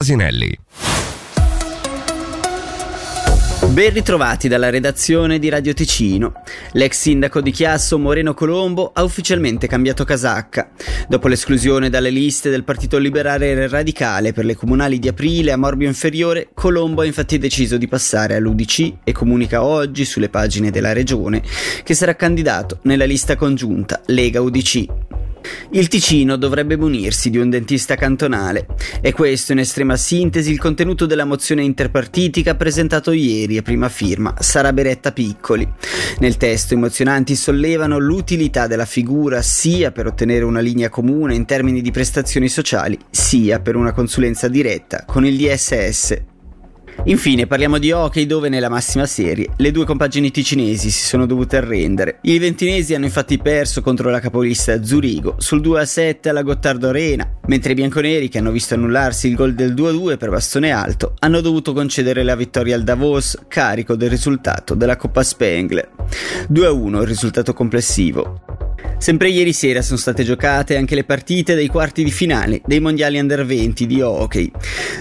Asinelli. Ben ritrovati dalla redazione di Radio Ticino. L'ex sindaco di Chiasso, Moreno Colombo, ha ufficialmente cambiato casacca. Dopo l'esclusione dalle liste del Partito Liberale Radicale per le comunali di aprile a Morbio Inferiore, Colombo ha infatti deciso di passare all'UDC e comunica oggi sulle pagine della regione che sarà candidato nella lista congiunta Lega-UDC. Il Ticino dovrebbe munirsi di un dentista cantonale. È questo in estrema sintesi il contenuto della mozione interpartitica presentato ieri a prima firma Sara Beretta Piccoli. Nel testo i mozionanti sollevano l'utilità della figura sia per ottenere una linea comune in termini di prestazioni sociali, sia per una consulenza diretta con il DSS Infine parliamo di hockey dove nella massima serie le due compagini ticinesi si sono dovute arrendere. I ventinesi hanno infatti perso contro la capolista Zurigo sul 2-7 alla Gottardo Arena, mentre i bianconeri che hanno visto annullarsi il gol del 2-2 per bastone alto hanno dovuto concedere la vittoria al Davos carico del risultato della Coppa Spengler. 2-1 il risultato complessivo. Sempre ieri sera sono state giocate anche le partite dei quarti di finale dei mondiali under 20 di hockey,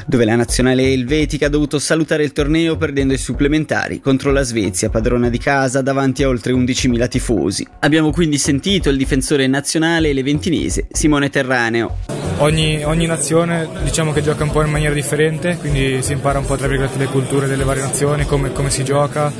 dove la nazionale elvetica ha dovuto salutare il torneo perdendo i supplementari contro la Svezia, padrona di casa, davanti a oltre 11.000 tifosi. Abbiamo quindi sentito il difensore nazionale leventinese Simone Terraneo. Ogni, ogni, nazione diciamo che gioca un po' in maniera differente, quindi si impara un po' tra virgolette le culture delle varie nazioni, come, come si gioca,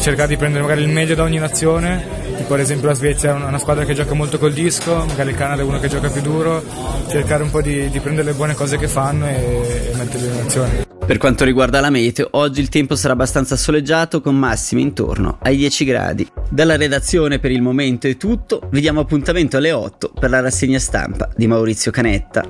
cercare di prendere magari il meglio da ogni nazione tipo ad esempio la Svezia è una squadra che gioca molto col disco, magari il Canada è uno che gioca più duro, cercare un po' di, di prendere le buone cose che fanno e, e metterle in azione. Per quanto riguarda la meteo, oggi il tempo sarà abbastanza soleggiato con massime intorno ai 10 gradi. Dalla redazione per il momento è tutto, vi diamo appuntamento alle 8 per la rassegna stampa di Maurizio Canetta.